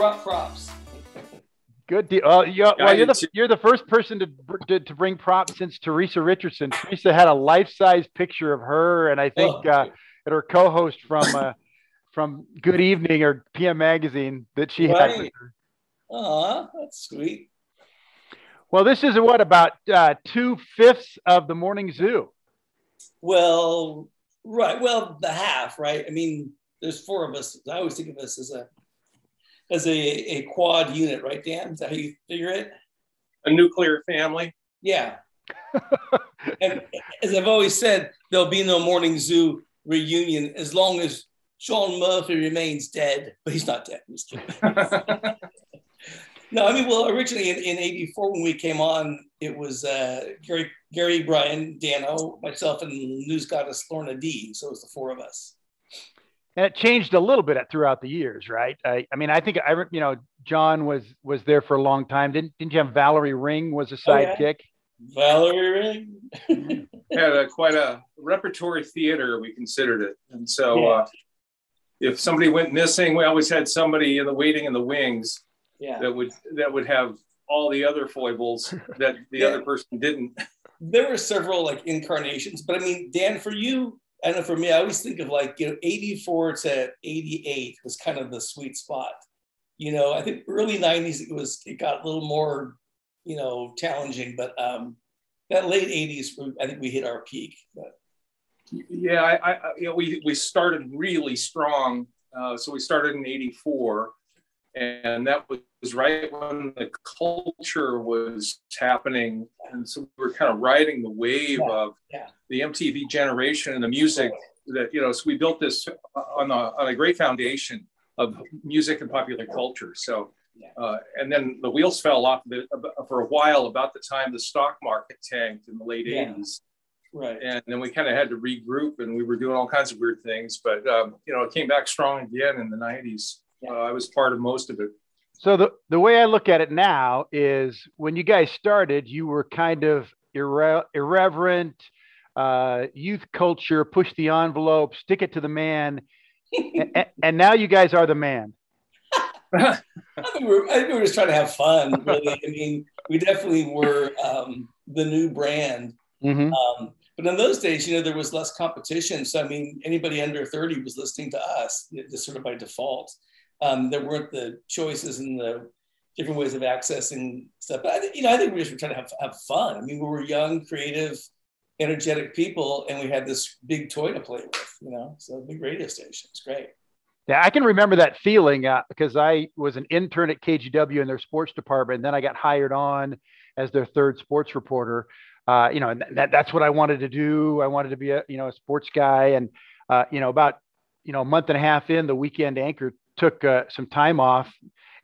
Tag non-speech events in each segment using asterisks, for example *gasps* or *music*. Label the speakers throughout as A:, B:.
A: brought props.
B: Good deal. Uh, you're, well, you're the you're the first person to, to, to bring props since Teresa Richardson. Teresa had a life size picture of her, and I think oh. uh, and her co-host from uh, from Good Evening or PM Magazine that she right. had with her.
A: Aw, that's sweet.
B: Well, this is what about uh, two fifths of the morning zoo.
A: Well, right. Well, the half, right? I mean, there's four of us. I always think of us as a as a, a quad unit, right, Dan? Is that how you figure it?
C: A nuclear family.
A: Yeah. *laughs* and as I've always said, there'll be no morning zoo reunion as long as Sean Murphy remains dead, but he's not dead. *laughs* no, I mean, well, originally in, in 84, when we came on, it was uh, Gary, Gary, Bryan, Dano, myself, and news goddess Lorna D. So it was the four of us
B: and it changed a little bit throughout the years, right? I, I mean, I think I, you know, John was was there for a long time. Didn't didn't you have Valerie Ring was a sidekick? Oh, yeah.
A: Valerie Ring
C: had a, quite a repertory theater. We considered it, and so yeah. uh, if somebody went missing, we always had somebody in the waiting in the wings yeah. that would that would have all the other foibles that the yeah. other person didn't.
A: There were several like incarnations, but I mean, Dan, for you, I know for me, I always think of like, you know, 84 to 88 was kind of the sweet spot. You know, I think early 90s it was it got a little more, you know, challenging, but um that late 80s, I think we hit our peak. But.
C: Yeah, I, I, you know, we, we started really strong. Uh, so we started in 84 and that was right when the culture was happening. And so we were kind of riding the wave yeah, of yeah. the mtv generation and the music that you know so we built this on a, on a great foundation of music and popular culture. So uh, and then the wheels fell off the, for a while about the time the stock market tanked in the late yeah. 80s
A: right.
C: And then we kind of had to regroup and we were doing all kinds of weird things but um, you know it came back strong again in the 90s uh, I was part of most of it.
B: So the, the way I look at it now is when you guys started, you were kind of irre- irreverent, uh, youth culture, push the envelope, stick it to the man. and, *laughs* and, now you guys are the man.
A: I, think we're, I think we were just trying to have fun, really. I mean, we definitely were um, the new brand. Mm-hmm. Um, but in those days, you know, there was less competition. So, I mean, anybody under 30 was listening to us just sort of by default um, there weren't the choices and the different ways of accessing stuff. But I think, you know, I think we just were trying to have, have fun. I mean, we were young, creative, energetic people, and we had this big toy to play with, you know, so big radio station. It's great.
B: Yeah, I can remember that feeling uh, because I was an intern at KGW in their sports department. And then I got hired on as their third sports reporter. Uh, you know, and that, that's what I wanted to do. I wanted to be a, you know, a sports guy. And, uh, you know, about, you know, a month and a half in, the weekend anchor took uh, some time off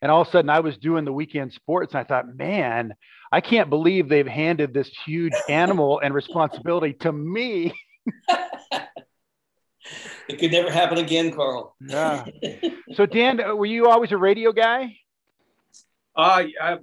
B: and all of a sudden I was doing the weekend sports and I thought, man, I can't believe they've handed this huge *laughs* animal and responsibility to me. *laughs*
A: it could never happen again, Carl.
B: yeah. *laughs* So Dan, uh, were you always a radio guy?
C: Uh, I,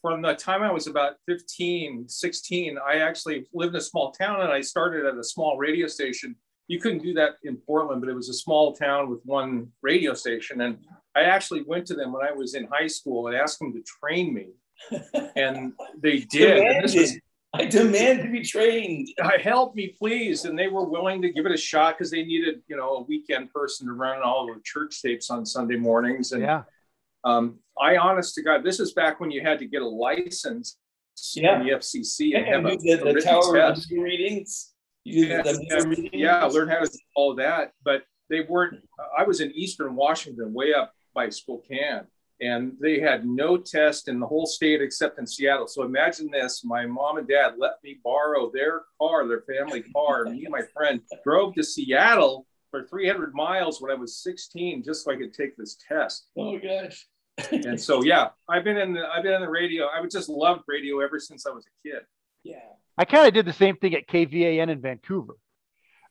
C: from the time I was about 15, 16, I actually lived in a small town and I started at a small radio station you couldn't do that in Portland, but it was a small town with one radio station. And I actually went to them when I was in high school and asked them to train me. *laughs* And they did. And
A: was, I demand to be trained.
C: I help me, please. And they were willing to give it a shot because they needed, you know, a weekend person to run all the church tapes on Sunday mornings. And
B: yeah.
C: um, I honest to God, this is back when you had to get a license yeah. the FCC
A: and, and have a, the, the tower readings
C: yeah, yeah, learn how to do all that. But they weren't. I was in Eastern Washington, way up by Spokane, and they had no test in the whole state except in Seattle. So imagine this: my mom and dad let me borrow their car, their family car, and me and my friend drove to Seattle for 300 miles when I was 16, just so I could take this test.
A: Oh gosh.
C: and so yeah, I've been in the I've been in the radio. I would just loved radio ever since I was a kid.
A: Yeah.
B: I kind of did the same thing at KVAN in Vancouver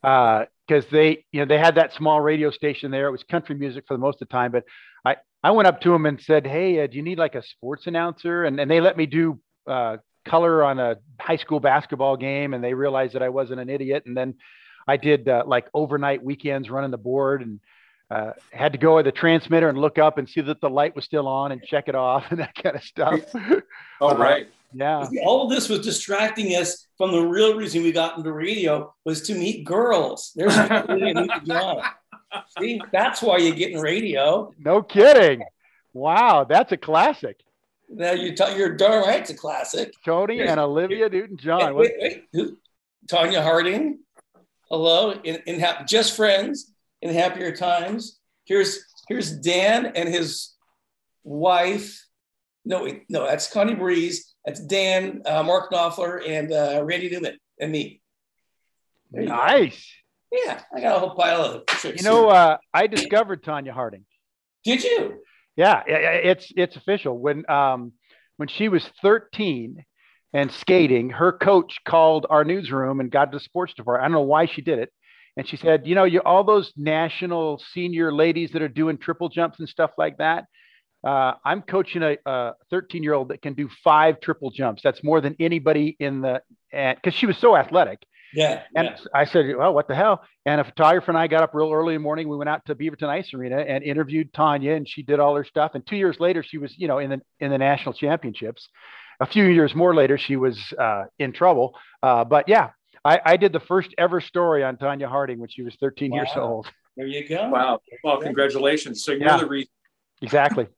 B: because uh, they, you know, they had that small radio station there. It was country music for the most of the time, but I, I went up to them and said, "Hey, uh, do you need like a sports announcer?" And and they let me do uh, color on a high school basketball game, and they realized that I wasn't an idiot. And then I did uh, like overnight weekends running the board and uh, had to go with the transmitter and look up and see that the light was still on and check it off *laughs* and that kind of stuff.
C: oh, right.
B: Yeah.
A: All of this was distracting us from the real reason we got into radio was to meet girls. There's *laughs* See, that's why you get in radio.
B: No kidding. Wow, that's a classic.
A: Now you t- you're darn right, it's a classic.
B: Tony and Olivia Newton-John.
A: Wait, wait, wait. Tonya Harding. Hello, in, in ha- just friends in happier times. Here's here's Dan and his wife. No, wait, no, that's Connie Breeze. That's Dan, uh, Mark Knopfler, and uh, Randy Newman, and me.
B: Nice.
A: Yeah, I got a whole pile of
B: tricks. You know, uh, I discovered Tonya Harding.
A: Did you?
B: Yeah, it's it's official. When um, when she was 13 and skating, her coach called our newsroom and got to the sports department. I don't know why she did it. And she said, you know, you all those national senior ladies that are doing triple jumps and stuff like that. Uh, I'm coaching a 13 year old that can do five triple jumps. That's more than anybody in the, because she was so athletic.
A: Yeah.
B: And
A: yeah.
B: I said, well, what the hell? And a photographer and I got up real early in the morning. We went out to Beaverton Ice Arena and interviewed Tonya, and she did all her stuff. And two years later, she was, you know, in the in the national championships. A few years more later, she was uh, in trouble. Uh, but yeah, I, I, did the first ever story on Tonya Harding when she was 13 wow. years old.
A: There you go.
C: Wow. Well, congratulations. So you're yeah. the reason.
B: Exactly.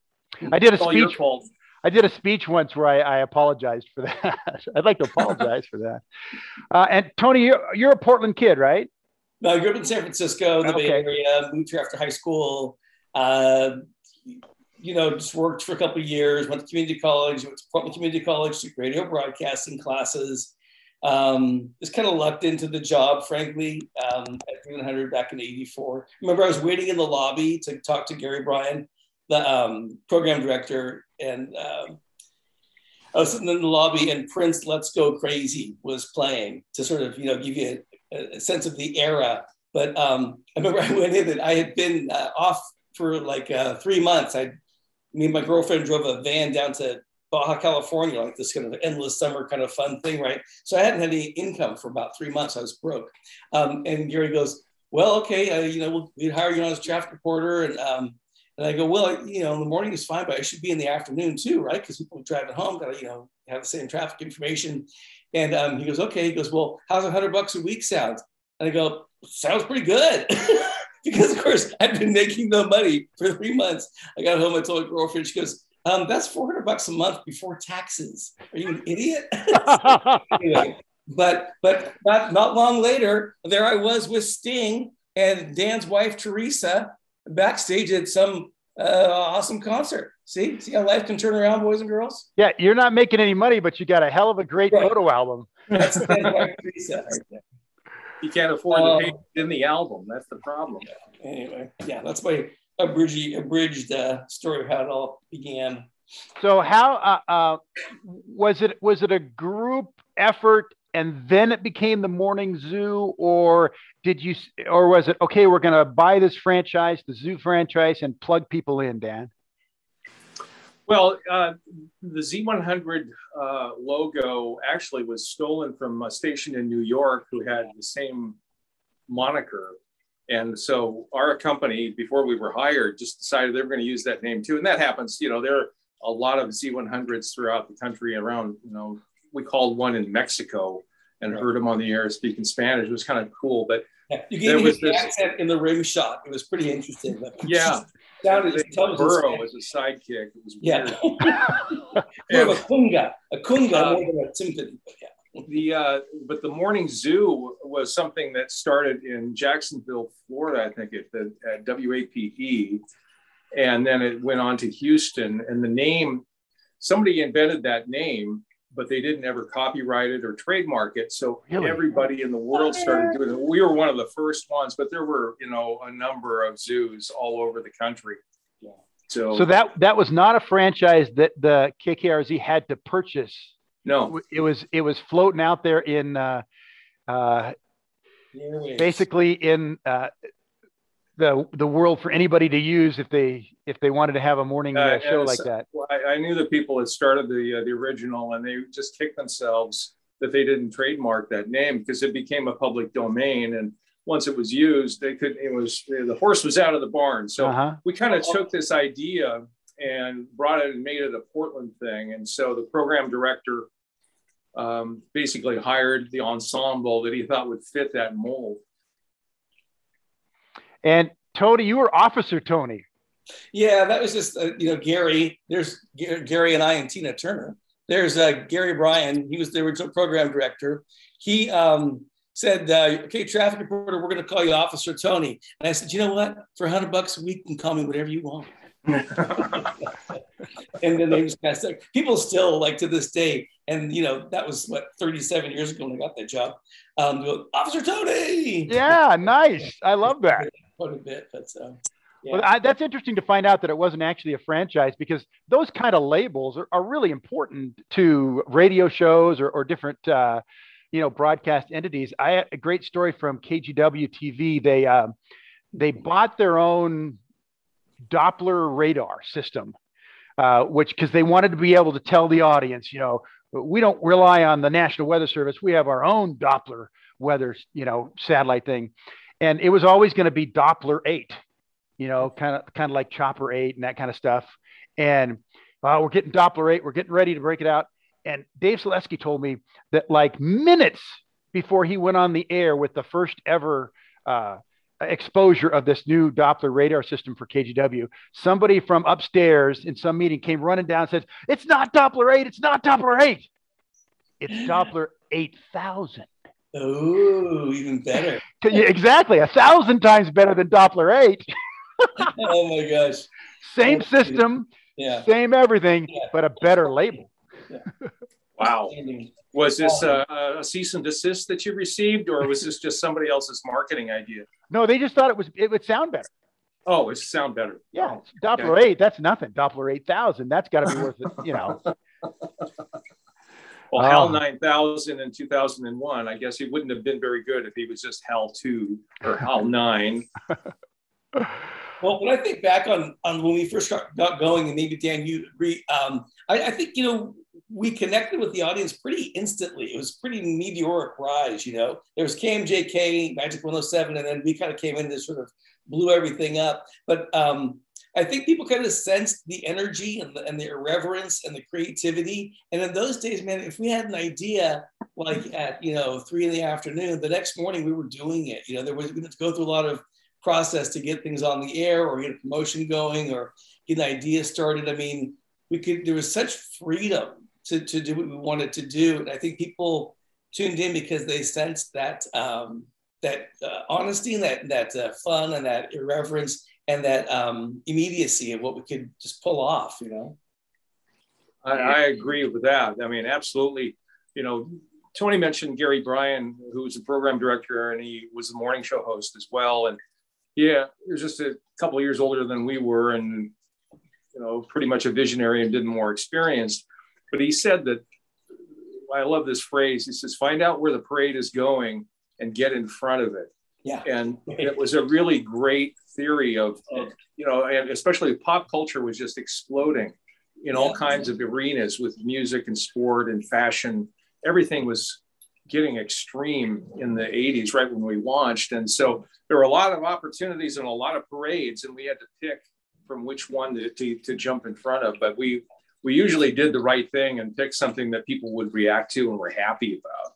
B: I did a speech. I did a speech once where I, I apologized for that. *laughs* I'd like to apologize for that. Uh, and Tony, you're, you're a Portland kid, right?
A: No, I grew up in San Francisco, the okay. Bay Area. Moved here after high school. Uh, you know, just worked for a couple of years. Went to community college. Went to Portland Community College, took radio broadcasting classes. Um, just kind of lucked into the job, frankly, um, at 300 back in '84. Remember, I was waiting in the lobby to talk to Gary Bryan the um, program director, and um, I was sitting in the lobby, and Prince "Let's Go Crazy" was playing to sort of you know give you a, a sense of the era. But um, I remember *laughs* I went in and I had been uh, off for like uh, three months. I, me and my girlfriend drove a van down to Baja California, like this kind of endless summer kind of fun thing, right? So I hadn't had any income for about three months. I was broke. Um, and Gary goes, "Well, okay, uh, you know, we'll, we'd hire you on as traffic reporter, and um, and I go, well, you know, in the morning is fine, but I should be in the afternoon too, right? Because people driving home got to, you know, have the same traffic information. And um, he goes, okay. He goes, well, how's a hundred bucks a week sound? And I go, sounds pretty good. *laughs* because of course I've been making no money for three months. I got home, I told my girlfriend, she goes, um, that's 400 bucks a month before taxes. Are you an idiot? *laughs* anyway, but but not, not long later, there I was with Sting and Dan's wife, Teresa, backstage at some uh, awesome concert. See, see how life can turn around, boys and girls.
B: Yeah, you're not making any money, but you got a hell of a great right. photo album. *laughs* That's
C: You can't afford um, to pay in the album. That's the problem.
A: Anyway, yeah, that's my abridged, abridged uh, story of how it all began.
B: So, how uh, uh, was it? Was it a group effort and then it became the morning zoo or did you or was it okay we're going to buy this franchise the zoo franchise and plug people in dan?
C: Well uh, the z100 uh, logo actually was stolen from a station in new york who had the same moniker. And so our company before we were hired just decided they were going to use that name too. And that happens you know there are a lot of z100s throughout the country around you know we called one in Mexico and heard him on the air speaking Spanish. It was kind of cool, but
A: yeah, you gave me the accent in the rim shot. It was pretty interesting. *laughs*
C: yeah. *laughs*
A: Sounded
C: Burrow as a sidekick. It was
A: yeah. *laughs* of a kunga, a kunga uh, more than a. But yeah.
C: The uh, but the morning zoo was something that started in Jacksonville, Florida, I think at the at WAPE, and then it went on to Houston. And the name, somebody invented that name but they didn't ever copyright it or trademark it. So really? everybody in the world started doing it. We were one of the first ones, but there were, you know, a number of zoos all over the country.
B: Yeah. So, so that that was not a franchise that the KKRZ had to purchase.
C: No,
B: it was it was floating out there in uh, uh, basically in uh, the the world for anybody to use if they if they wanted to have a morning uh, show like that.
C: Well, I, I, knew the people that started the uh, the original, and they just kicked themselves that they didn't trademark that name because it became a public domain. And once it was used, they could, it was, the horse was out of the barn. So uh-huh. we kind of took this idea and brought it and made it a Portland thing. And so the program director um, basically hired the ensemble that he thought would fit that mold.
B: And Tony, you were Officer Tony.
A: Yeah, that was just uh, you know Gary. There's Gary and I and Tina Turner. There's uh, Gary Bryan. He was the original program director. He um, said, uh, "Okay, traffic reporter, we're going to call you Officer Tony." And I said, "You know what? For a hundred bucks a week, you can call me whatever you want." *laughs* and then they just kind of people still like to this day, and you know that was what 37 years ago when I got that job. Um, go, Officer Tony.
B: Yeah, nice. I love that. *laughs*
A: Quite a bit, but. Uh,
B: yeah. Well, I, that's interesting to find out that it wasn't actually a franchise because those kind of labels are, are really important to radio shows or, or different, uh, you know, broadcast entities. I had a great story from KGW TV. They uh, they bought their own Doppler radar system, uh, which because they wanted to be able to tell the audience, you know, we don't rely on the National Weather Service. We have our own Doppler weather, you know, satellite thing, and it was always going to be Doppler eight you know, kind of kind of like Chopper 8 and that kind of stuff. And uh, we're getting Doppler 8, we're getting ready to break it out. And Dave Selesky told me that like minutes before he went on the air with the first ever uh, exposure of this new Doppler radar system for KGW, somebody from upstairs in some meeting came running down and says, It's not Doppler 8, it's not Doppler 8. It's *gasps* Doppler 8000.
A: Oh, even better. *laughs*
B: exactly. A thousand times better than Doppler 8. *laughs*
A: oh my gosh.
B: Same system, yeah. same everything, yeah. but a better label.
C: Yeah. *laughs* Wow. Was this uh, a cease and desist that you received, or was this just somebody else's marketing idea?
B: No, they just thought it was it would sound better.
C: Oh, it sound better.
B: Yeah, oh, Doppler okay. eight. That's nothing. Doppler eight thousand. That's got to be worth it. You know.
C: Well, HAL 9000 in 2001, I guess he wouldn't have been very good if he was just HAL 2 or HAL *laughs* 9. *laughs*
A: Well, when I think back on on when we first got going, and maybe Dan, you agree. Um, I, I, think you know we connected with the audience pretty instantly. It was pretty meteoric rise. You know, there was KMJK, Magic 107, and then we kind of came in and sort of blew everything up. But um, I think people kind of sensed the energy and the, and the irreverence and the creativity. And in those days, man, if we had an idea like at you know three in the afternoon, the next morning we were doing it. You know, there was we had to go through a lot of process to get things on the air or get a promotion going or get an idea started. I mean, we could, there was such freedom to, to do what we wanted to do. And I think people tuned in because they sensed that, um, that uh, honesty and that, that uh, fun and that irreverence and that um, immediacy of what we could just pull off, you know?
C: I, I agree with that. I mean, absolutely. You know, Tony mentioned Gary Bryan, who was the program director, and he was the morning show host as well. And yeah, he was just a couple of years older than we were, and you know, pretty much a visionary and did more experienced. But he said that I love this phrase. He says, "Find out where the parade is going and get in front of it."
A: Yeah,
C: and it was a really great theory of, of you know, and especially pop culture was just exploding in all kinds of arenas with music and sport and fashion. Everything was getting extreme in the 80s, right when we launched. And so there were a lot of opportunities and a lot of parades, and we had to pick from which one to, to, to jump in front of. But we we usually did the right thing and picked something that people would react to and were happy about.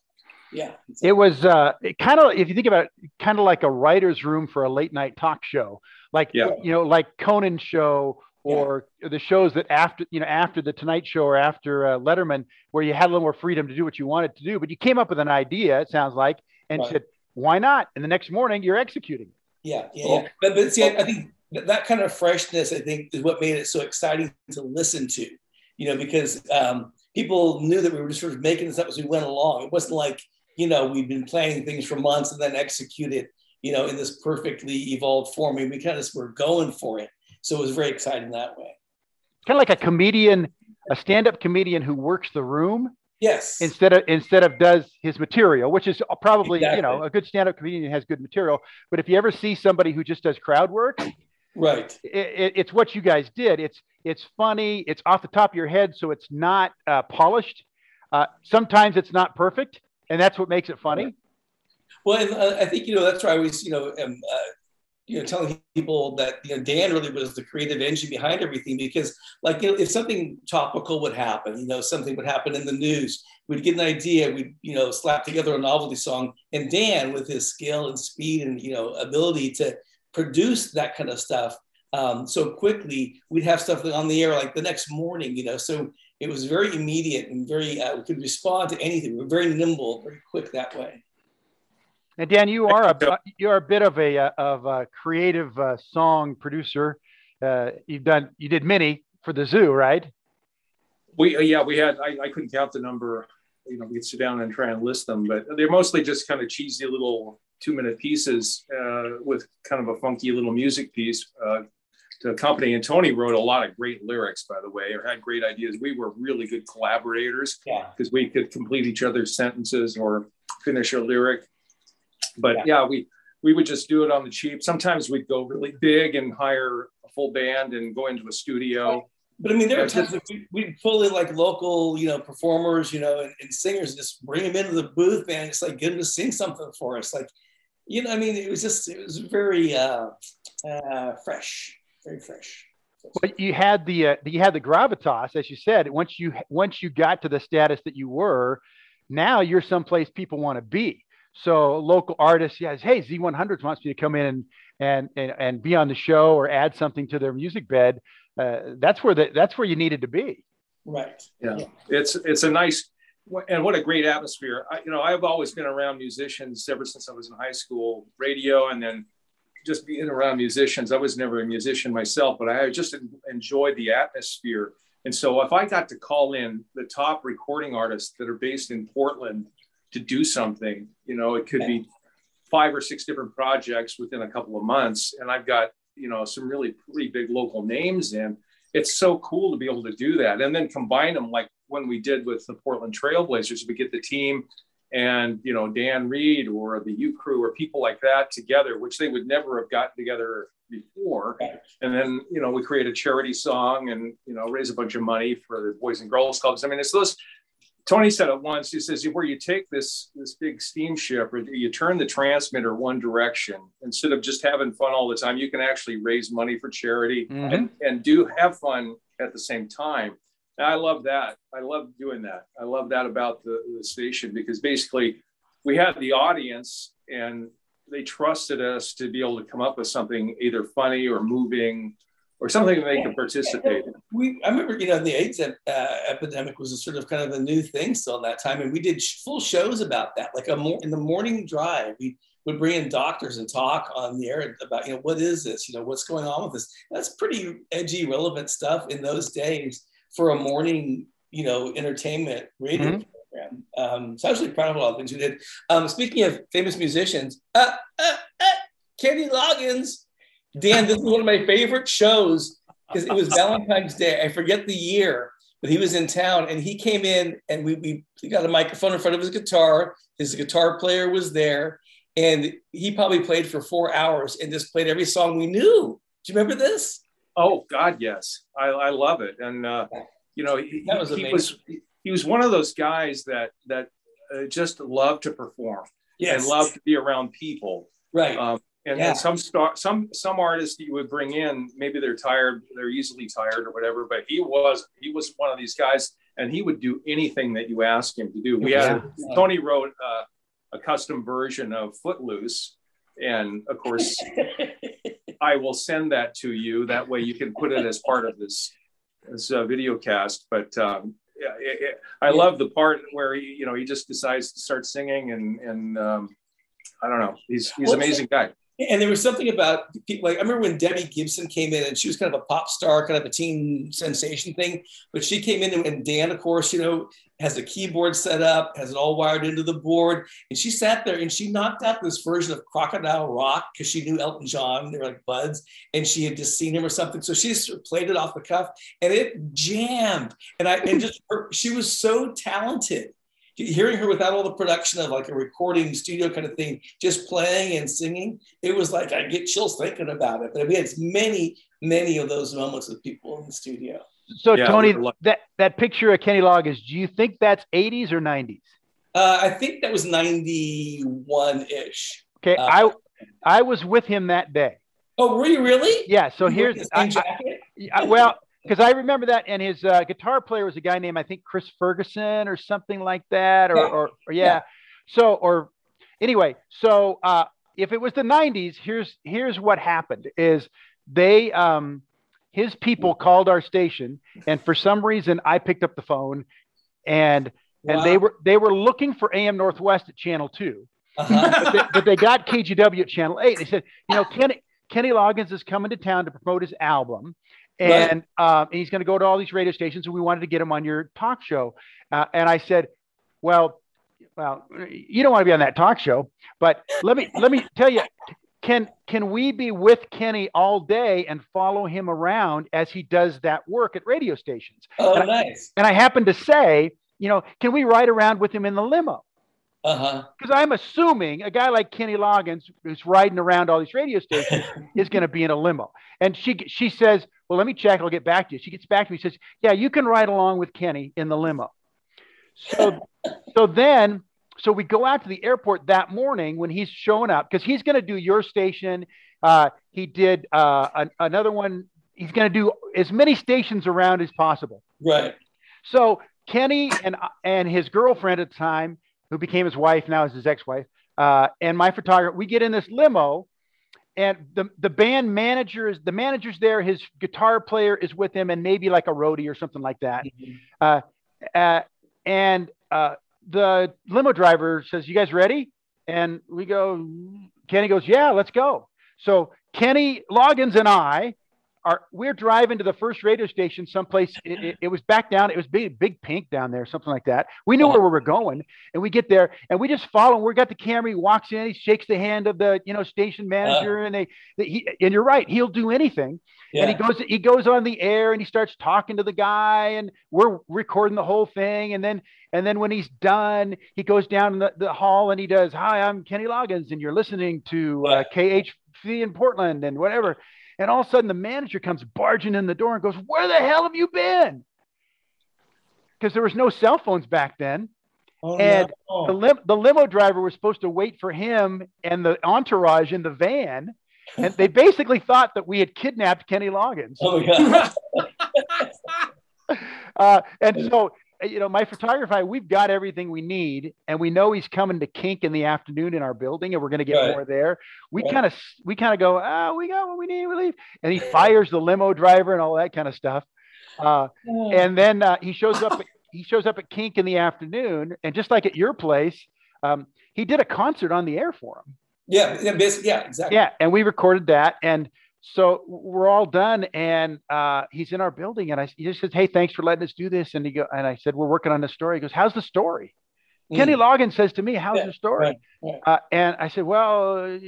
A: Yeah.
B: It was uh, kind of, if you think about it, kind of like a writer's room for a late night talk show. Like, yeah. you know, like Conan show or yeah. the shows that after you know after the Tonight Show or after uh, Letterman, where you had a little more freedom to do what you wanted to do, but you came up with an idea. It sounds like, and right. said, "Why not?" And the next morning, you're executing.
A: Yeah, yeah, yeah. But, but see, I, I think that kind of freshness, I think, is what made it so exciting to listen to. You know, because um, people knew that we were just sort of making this up as we went along. It wasn't like you know we'd been planning things for months and then execute it, you know in this perfectly evolved form. Mean, we kind of were going for it. So it was very exciting that way.
B: Kind of like a comedian, a stand-up comedian who works the room.
A: Yes.
B: Instead of instead of does his material, which is probably exactly. you know a good stand-up comedian has good material. But if you ever see somebody who just does crowd work,
A: right,
B: it, it, it's what you guys did. It's it's funny. It's off the top of your head, so it's not uh, polished. Uh, sometimes it's not perfect, and that's what makes it funny.
A: Well, I think you know that's why I always you know am uh, you know telling people that you know Dan really was the creative engine behind everything because like you know if something topical would happen, you know something would happen in the news, we'd get an idea, we'd you know slap together a novelty song, and Dan with his skill and speed and you know ability to produce that kind of stuff um, so quickly, we'd have stuff on the air like the next morning, you know. So it was very immediate and very uh, we could respond to anything. We were very nimble, very quick that way.
B: And Dan, you are a you are a bit of a uh, of a creative uh, song producer. Uh, you've done you did many for the zoo, right?
C: We uh, yeah we had I, I couldn't count the number. You know, we could sit down and try and list them, but they're mostly just kind of cheesy little two minute pieces uh, with kind of a funky little music piece to accompany. And Tony wrote a lot of great lyrics, by the way, or had great ideas. We were really good collaborators because yeah. we could complete each other's sentences or finish a lyric. But yeah. yeah, we we would just do it on the cheap. Sometimes we'd go really big and hire a full band and go into a studio.
A: But I mean, there are times that we, we'd pull in like local, you know, performers, you know, and, and singers, and just bring them into the booth, man. Just like get them to sing something for us. Like, you know, I mean, it was just, it was very uh, uh, fresh very fresh.
B: But you had the uh, you had the gravitas, as you said. Once you once you got to the status that you were, now you're someplace people want to be. So local artists, yes, hey, Z100 wants me to come in and and and, and be on the show or add something to their music bed. Uh, that's where the, that's where you needed to be.
A: Right.
C: Yeah. yeah. It's it's a nice and what a great atmosphere. I, you know, I've always been around musicians ever since I was in high school, radio, and then just being around musicians. I was never a musician myself, but I just enjoyed the atmosphere. And so if I got to call in the top recording artists that are based in Portland to do something, you know, it could be five or six different projects within a couple of months. And I've got, you know, some really pretty big local names in. It's so cool to be able to do that and then combine them like when we did with the Portland Trailblazers. We get the team and you know Dan Reed or the U-Krew or people like that together, which they would never have gotten together before. And then you know we create a charity song and you know raise a bunch of money for the Boys and Girls Clubs. I mean, it's those. Tony said it once. He says, "Where you take this this big steamship, or you turn the transmitter one direction instead of just having fun all the time, you can actually raise money for charity mm-hmm. and and do have fun at the same time." I love that. I love doing that. I love that about the, the station because basically we had the audience and they trusted us to be able to come up with something either funny or moving or something that they could participate in.
A: We, I remember, you know, the AIDS uh, epidemic was a sort of kind of a new thing still that time. And we did full shows about that. Like a more in the morning drive, we would bring in doctors and talk on the air about, you know, what is this? You know, what's going on with this? That's pretty edgy, relevant stuff in those days for a morning, you know, entertainment radio mm-hmm. program. Um, so I was really proud of a lot of things we did. Um, speaking of famous musicians, uh, uh, uh, Kenny Loggins, Dan, this is one of my favorite shows because it was Valentine's Day. I forget the year, but he was in town and he came in and we, we, we got a microphone in front of his guitar. His guitar player was there and he probably played for four hours and just played every song we knew. Do you remember this?
C: Oh God, yes, I, I love it, and uh, you know he, was, he was he was one of those guys that that uh, just loved to perform yes. and loved to be around people,
A: right?
C: Um, and, yeah. and some star, some some artists you would bring in, maybe they're tired, they're easily tired or whatever, but he was he was one of these guys, and he would do anything that you asked him to do. We had. Tony wrote uh, a custom version of Footloose, and of course. *laughs* I will send that to you. That way you can put it as part of this, this uh, video cast. But um, yeah, it, it, I love the part where he, you know, he just decides to start singing and, and um, I don't know. He's, he's an amazing guy.
A: And there was something about people like I remember when Debbie Gibson came in and she was kind of a pop star, kind of a teen sensation thing. But she came in and Dan, of course, you know, has a keyboard set up, has it all wired into the board. And she sat there and she knocked out this version of Crocodile Rock because she knew Elton John. They were like buds, and she had just seen him or something. So she just played it off the cuff and it jammed. And I and just her, she was so talented hearing her without all the production of like a recording studio kind of thing, just playing and singing, it was like I get chills thinking about it. But we had many, many of those moments with people in the studio.
B: So yeah, Tony, that that picture of Kenny Loggins, do you think that's 80s or 90s?
A: Uh, I think that was 91 ish.
B: Okay. Uh, I, I was with him that day.
A: Oh, were you really?
B: Yeah. So you here's, I, I, well, because I remember that, and his uh, guitar player was a guy named I think Chris Ferguson or something like that, or, yeah. or, or yeah. yeah. So or anyway, so uh, if it was the '90s, here's here's what happened: is they um, his people called our station, and for some reason I picked up the phone, and wow. and they were they were looking for AM Northwest at Channel 2 uh-huh. *laughs* but, they, but, they, got KGW at Channel Eight. They said, you know, Kenny Kenny Loggins is coming to town to promote his album, and, right. um, and he's going to go to all these radio stations, and we wanted to get him on your talk show. Uh, and I said, well, well, you don't want to be on that talk show, but let me let me tell you, can can we be with Kenny all day and follow him around as he does that work at radio stations?
A: Oh,
B: and
A: nice.
B: I, and I happened to say, you know, can we ride around with him in the limo?
A: Uh-huh.
B: Because I'm assuming a guy like Kenny Loggins, who's riding around all these radio stations, *laughs* is going to be in a limo. And she she says, "Well, let me check. I'll get back to you." She gets back to me. Says, "Yeah, you can ride along with Kenny in the limo." So, so then, so we go out to the airport that morning when he's showing up because he's going to do your station. Uh, he did uh, an, another one. He's going to do as many stations around as possible.
A: Right.
B: So Kenny and and his girlfriend at the time who became his wife, now is his ex-wife, uh, and my photographer. We get in this limo, and the the band manager is the manager's there. His guitar player is with him, and maybe like a roadie or something like that. Mm-hmm. Uh, uh, and uh, the limo driver says, "You guys ready?" And we go. Kenny goes, "Yeah, let's go." So Kenny Loggins and I are we're driving to the first radio station someplace. *clears throat* It, it, it, was back down. It was big, big pink down there, something like that. We knew where we were going, and we get there, and we just follow. Him. We got the camera. He walks in. He shakes the hand of the you know station manager, uh, and they, they he, and you're right. He'll do anything. Yeah. And he goes he goes on the air and he starts talking to the guy, and we're recording the whole thing. And then and then when he's done, he goes down the, the hall and he does, "Hi, I'm Kenny Loggins, and you're listening to uh, KHV in Portland and whatever." And all of a sudden, the manager comes barging in the door and goes, Where the hell have you been? Because there was no cell phones back then. Oh, and no. the, lim- the limo driver was supposed to wait for him and the entourage in the van. And they *laughs* basically thought that we had kidnapped Kenny Loggins.
A: Oh, yeah. *laughs*
B: uh, and so you know, my photographer, we've got everything we need, and we know he's coming to Kink in the afternoon in our building, and we're going to get right. more there. We kind of, we kind of go, ah, oh, we got what we need, we leave, and he fires the limo driver and all that kind of stuff. Uh, and then uh, he shows up, he shows up at Kink in the afternoon, and just like at your place, um, he did a concert on the air for him.
A: Yeah, yeah, yeah, exactly.
B: Yeah, and we recorded that, and so we're all done and uh, he's in our building and I, he just says, Hey, thanks for letting us do this. And he go, and I said, we're working on the story. He goes, how's the story? Mm. Kenny Loggins says to me, how's yeah, the story? Right, right. Uh, and I said, well,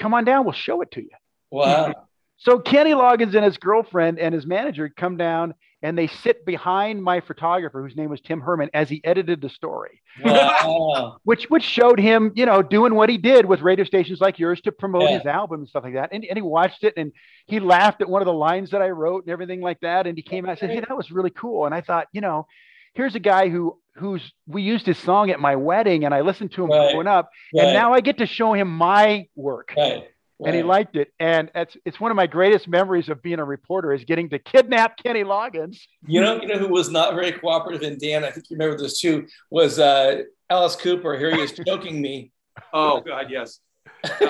B: come on down. We'll show it to you.
A: Wow. *laughs*
B: So Kenny Loggins and his girlfriend and his manager come down and they sit behind my photographer, whose name was Tim Herman, as he edited the story, wow. *laughs* which which showed him, you know, doing what he did with radio stations like yours to promote yeah. his album and stuff like that. And, and he watched it and he laughed at one of the lines that I wrote and everything like that. And he came out and said, "Hey, that was really cool." And I thought, you know, here's a guy who who's we used his song at my wedding and I listened to him right. growing up, right. and now I get to show him my work.
A: Right
B: and he liked it. And it's it's one of my greatest memories of being a reporter is getting to kidnap Kenny Loggins.
A: You know, you know who was not very cooperative and Dan, I think you remember this too, was uh, Alice Cooper. Here he is choking me. *laughs*
C: Oh God, yes. *laughs*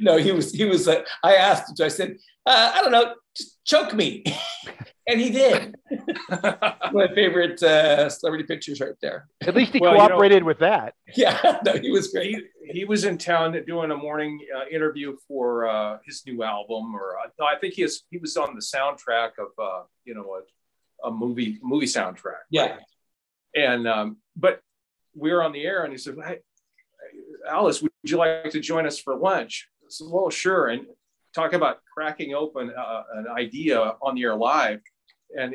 A: No, he was he was. Uh, I asked him, I said, uh, I don't know, just choke me, *laughs* and he did. *laughs* my favorite uh, celebrity pictures right there.
B: At least he well, cooperated you know, with that.
A: Yeah, *laughs* no, he was great.
C: He, he was in town doing a morning uh, interview for uh, his new album, or uh, I think he is, he was on the soundtrack of uh, you know a, a, movie movie soundtrack.
A: Yeah. Right?
C: And um, but we were on the air, and he said, "Hey, Alice, would you like to join us for lunch?" I said, "Well, sure." And talk about cracking open uh, an idea on the air live and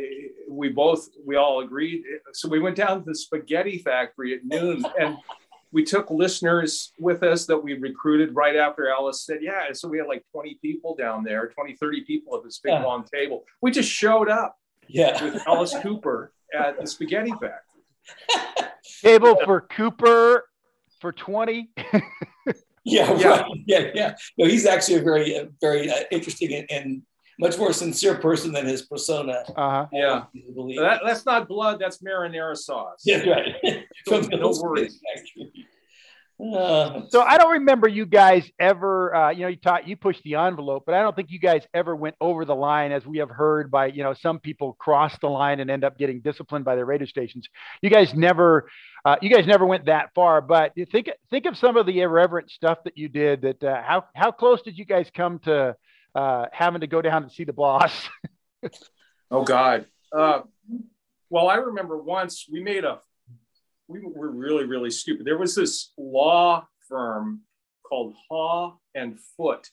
C: we both we all agreed so we went down to the spaghetti factory at noon and we took listeners with us that we recruited right after alice said yeah so we had like 20 people down there 20 30 people at this big long table we just showed up
A: yeah
C: with alice cooper at the spaghetti factory *laughs*
B: table for Cooper for 20. *laughs*
A: yeah, yeah, right. yeah, yeah. No, he's actually a very, uh, very uh, interesting and, and, much more sincere person than his persona.
C: Uh-huh. Yeah, that, that's not blood. That's marinara sauce.
A: Yeah, right.
C: From no worries.
B: Uh, so I don't remember you guys ever, uh, you know, you taught, you pushed the envelope, but I don't think you guys ever went over the line as we have heard by, you know, some people cross the line and end up getting disciplined by their radio stations. You guys never, uh, you guys never went that far, but think, think of some of the irreverent stuff that you did that, uh, how, how close did you guys come to uh, having to go down and see the boss? *laughs*
C: oh God. Uh, well, I remember once we made a we were really, really stupid. There was this law firm called Haw and Foot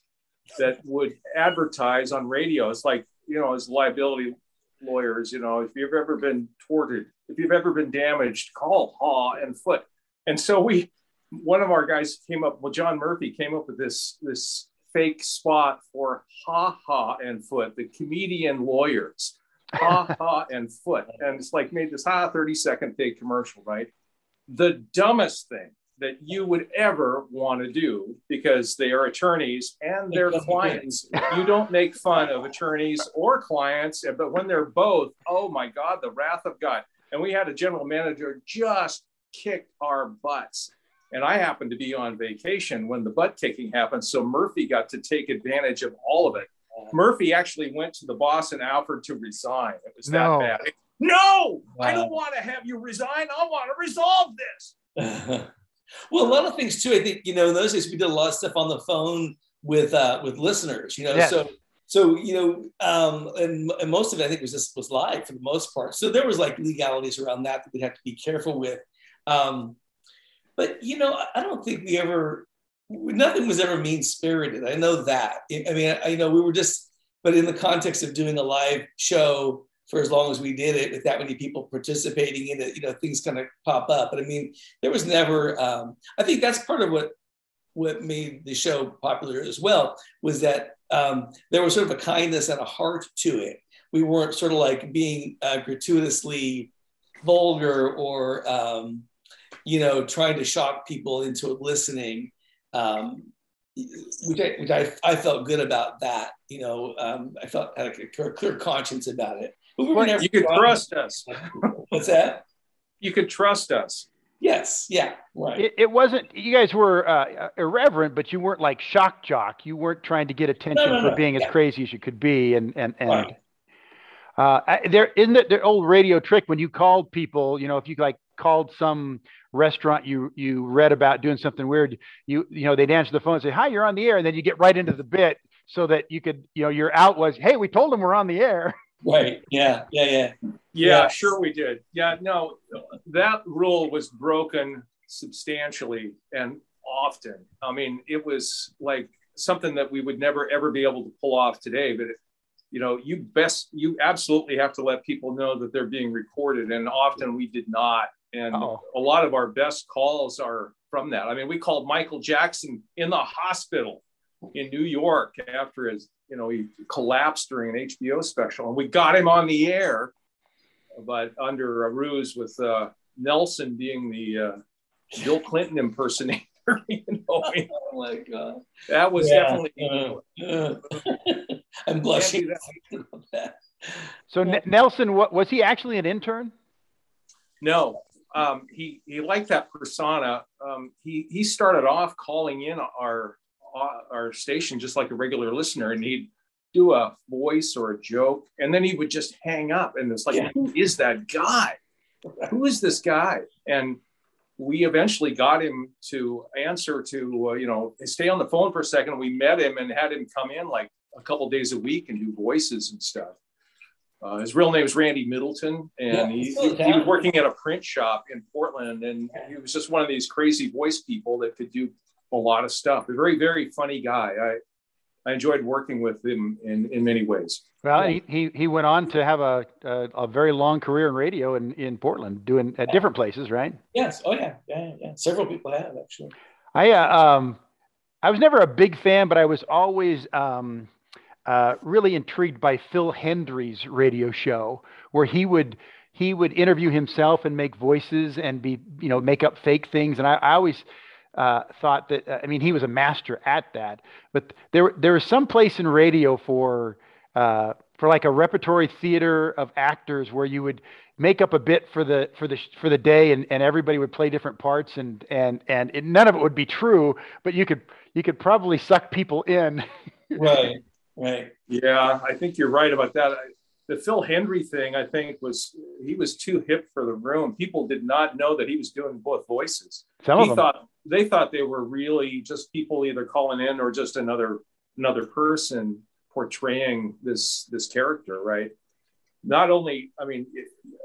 C: that would advertise on radio. It's like, you know, as liability lawyers, you know, if you've ever been torted, if you've ever been damaged, call Haw and Foot. And so we, one of our guys came up, well, John Murphy came up with this, this fake spot for Ha Ha and Foot, the comedian lawyers. Ha *laughs* Ha and Foot. And it's like made this ha 30 second fake commercial, right? the dumbest thing that you would ever want to do because they are attorneys and they're clients. you don't make fun of attorneys or clients, but when they're both, oh my God, the wrath of God. And we had a general manager just kicked our butts. And I happened to be on vacation when the butt kicking happened. So Murphy got to take advantage of all of it. Murphy actually went to the boss and offered to resign. It was that no. bad. No, wow. I don't want to have you resign. I want to resolve this. *laughs*
A: well, a lot of things too. I think you know in those days we did a lot of stuff on the phone with uh, with listeners. You know, yes. so so you know, um, and, and most of it I think was just was live for the most part. So there was like legalities around that that we'd have to be careful with. Um, but you know, I don't think we ever nothing was ever mean spirited. I know that. I mean, I, I know we were just, but in the context of doing a live show for as long as we did it with that many people participating in it, you know, things kind of pop up. But I mean, there was never, um, I think that's part of what, what made the show popular as well was that um, there was sort of a kindness and a heart to it. We weren't sort of like being uh, gratuitously vulgar or, um, you know, trying to shock people into listening. Um, which I, which I, I felt good about that. You know, um, I felt had a clear, clear conscience about it.
C: Well, you could trust us. *laughs*
A: What's that?
C: You could trust us.
A: Yes. Yeah. Right.
B: It, it wasn't. You guys were uh, irreverent, but you weren't like shock jock. You weren't trying to get attention no, no, for no. being yeah. as crazy as you could be. And and and right. uh, there isn't it the old radio trick when you called people. You know, if you like called some restaurant you you read about doing something weird, you you know they'd answer the phone and say, "Hi, you're on the air," and then you get right into the bit so that you could you know your out was, "Hey, we told them we're on the air." *laughs*
A: Right. Yeah. Yeah. Yeah.
C: Yeah. yeah. Sure, we did. Yeah. No, that rule was broken substantially and often. I mean, it was like something that we would never ever be able to pull off today. But it, you know, you best you absolutely have to let people know that they're being recorded, and often we did not. And oh. a lot of our best calls are from that. I mean, we called Michael Jackson in the hospital in New York after his you know, he collapsed during an HBO special, and we got him on the air, but under a ruse with uh, Nelson being the uh, Bill Clinton impersonator. *laughs* you know,
A: oh my god,
C: that was yeah. definitely. Uh, *laughs*
A: I'm blushing.
B: So N- Nelson, what was he actually an intern?
C: No, um, he he liked that persona. Um, he he started off calling in our our station just like a regular listener, and he'd do a voice or a joke, and then he would just hang up, and it's like, yeah. who is that guy? Who is this guy? And we eventually got him to answer to uh, you know stay on the phone for a second. We met him and had him come in like a couple days a week and do voices and stuff. Uh, his real name is Randy Middleton, and yeah, he, he, he, was working at a print shop in Portland, and he was just one of these crazy voice people that could do a lot of stuff. A very, very funny guy. I, I enjoyed working with him in, in many ways.
B: Well, he, he, he went on to have a, a, a, very long career in radio in, in Portland, doing at different places, right?
A: Yes. Oh yeah. Yeah. Yeah. Several people have actually.
B: I, uh, um, I was never a big fan, but I was always, um, uh, really intrigued by Phil Hendrie's radio show where he would, he would interview himself and make voices and be, you know, make up fake things. And I, I always uh, thought that, uh, I mean, he was a master at that. But there, there was some place in radio for, uh, for like a repertory theater of actors where you would make up a bit for the for the for the day and, and everybody would play different parts and and and it, none of it would be true but you could you could probably suck people in *laughs*
A: right right.
C: Yeah i think you're right about that. The phil hendrie thing i think was he was too hip for the room. People did not know that he was doing both voices.
B: Some
C: he thought they thought they were really just people either calling in or just another another person portraying this this character right? Not only, I mean,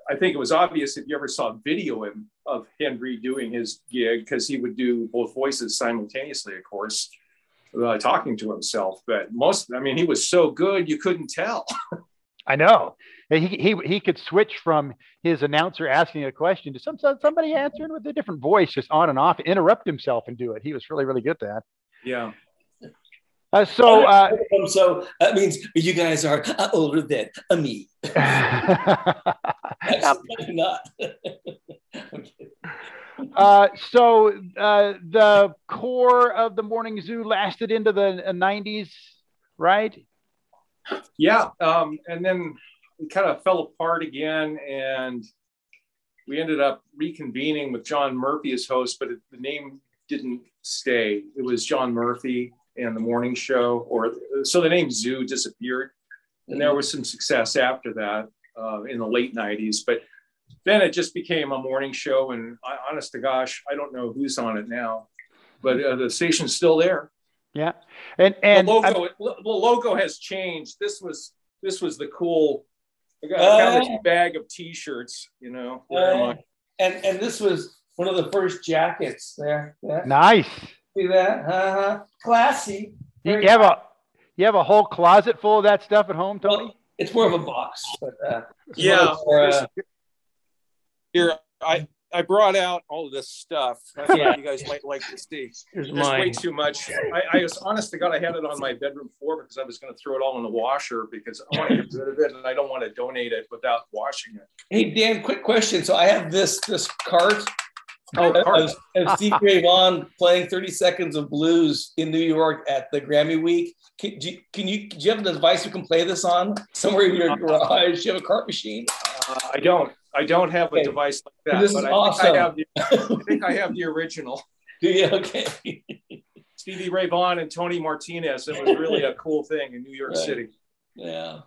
C: I think it was obvious if you ever saw video of, of Hendrie doing his gig, because he would do both voices simultaneously, of course, uh, talking to himself. But most, I mean, he was so good, you couldn't tell. *laughs*
B: I know. He, he, he could switch from his announcer asking a question to some, somebody answering with a different voice, just on and off, interrupt himself and do it. He was really, really good at that.
C: Yeah.
B: Uh, so, uh,
A: so that means you guys are uh, older than uh, me. *laughs* *laughs* not.
B: Uh, so uh, the core of the morning zoo lasted into the 90s, right?
C: Yeah, um, and then we kind of fell apart again, and we ended up reconvening with John Murphy as host, but it, the name didn't stay. It was John Murphy and the morning show, or so the name Zoo disappeared. And there was some success after that uh, in the late 90s. But then it just became a morning show. And I, honest to gosh, I don't know who's on it now, but uh, the station's still there.
B: Yeah. And, and
C: the logo, the logo has changed. This was, this was the cool, I got, uh, got a bag of t-shirts, you know.
A: Uh, and, and this was one of the first jackets there.
B: Yeah. Nice.
A: See that? Uh-huh. Classy.
B: You, you have a you have a whole closet full of that stuff at home, Tony?
A: Well, it's more of a box, but uh,
C: yeah. More, uh, Here, I I brought out all of this stuff. I yeah. you guys might like to see. Here's There's mine. way too much. I, I was honest to God, I had it on my bedroom floor because I was going to throw it all in the washer because I want to get rid of it and I don't want to donate it without washing it.
A: Hey Dan, quick question. So I have this this cart Oh, of, of Steve Ray Vaughan playing 30 Seconds of Blues in New York at the Grammy Week. Can, do you, can you, do you have a device you can play this on somewhere in your uh, garage? Do you have a cart machine?
C: Uh, I don't. I don't have a device like that.
A: This but is I awesome.
C: Think I, have the, I *laughs* think I have the original.
A: Do you? Okay. *laughs*
C: Stevie Ray Vaughan and Tony Martinez. It was really a cool thing in New York right. City.
A: Yeah.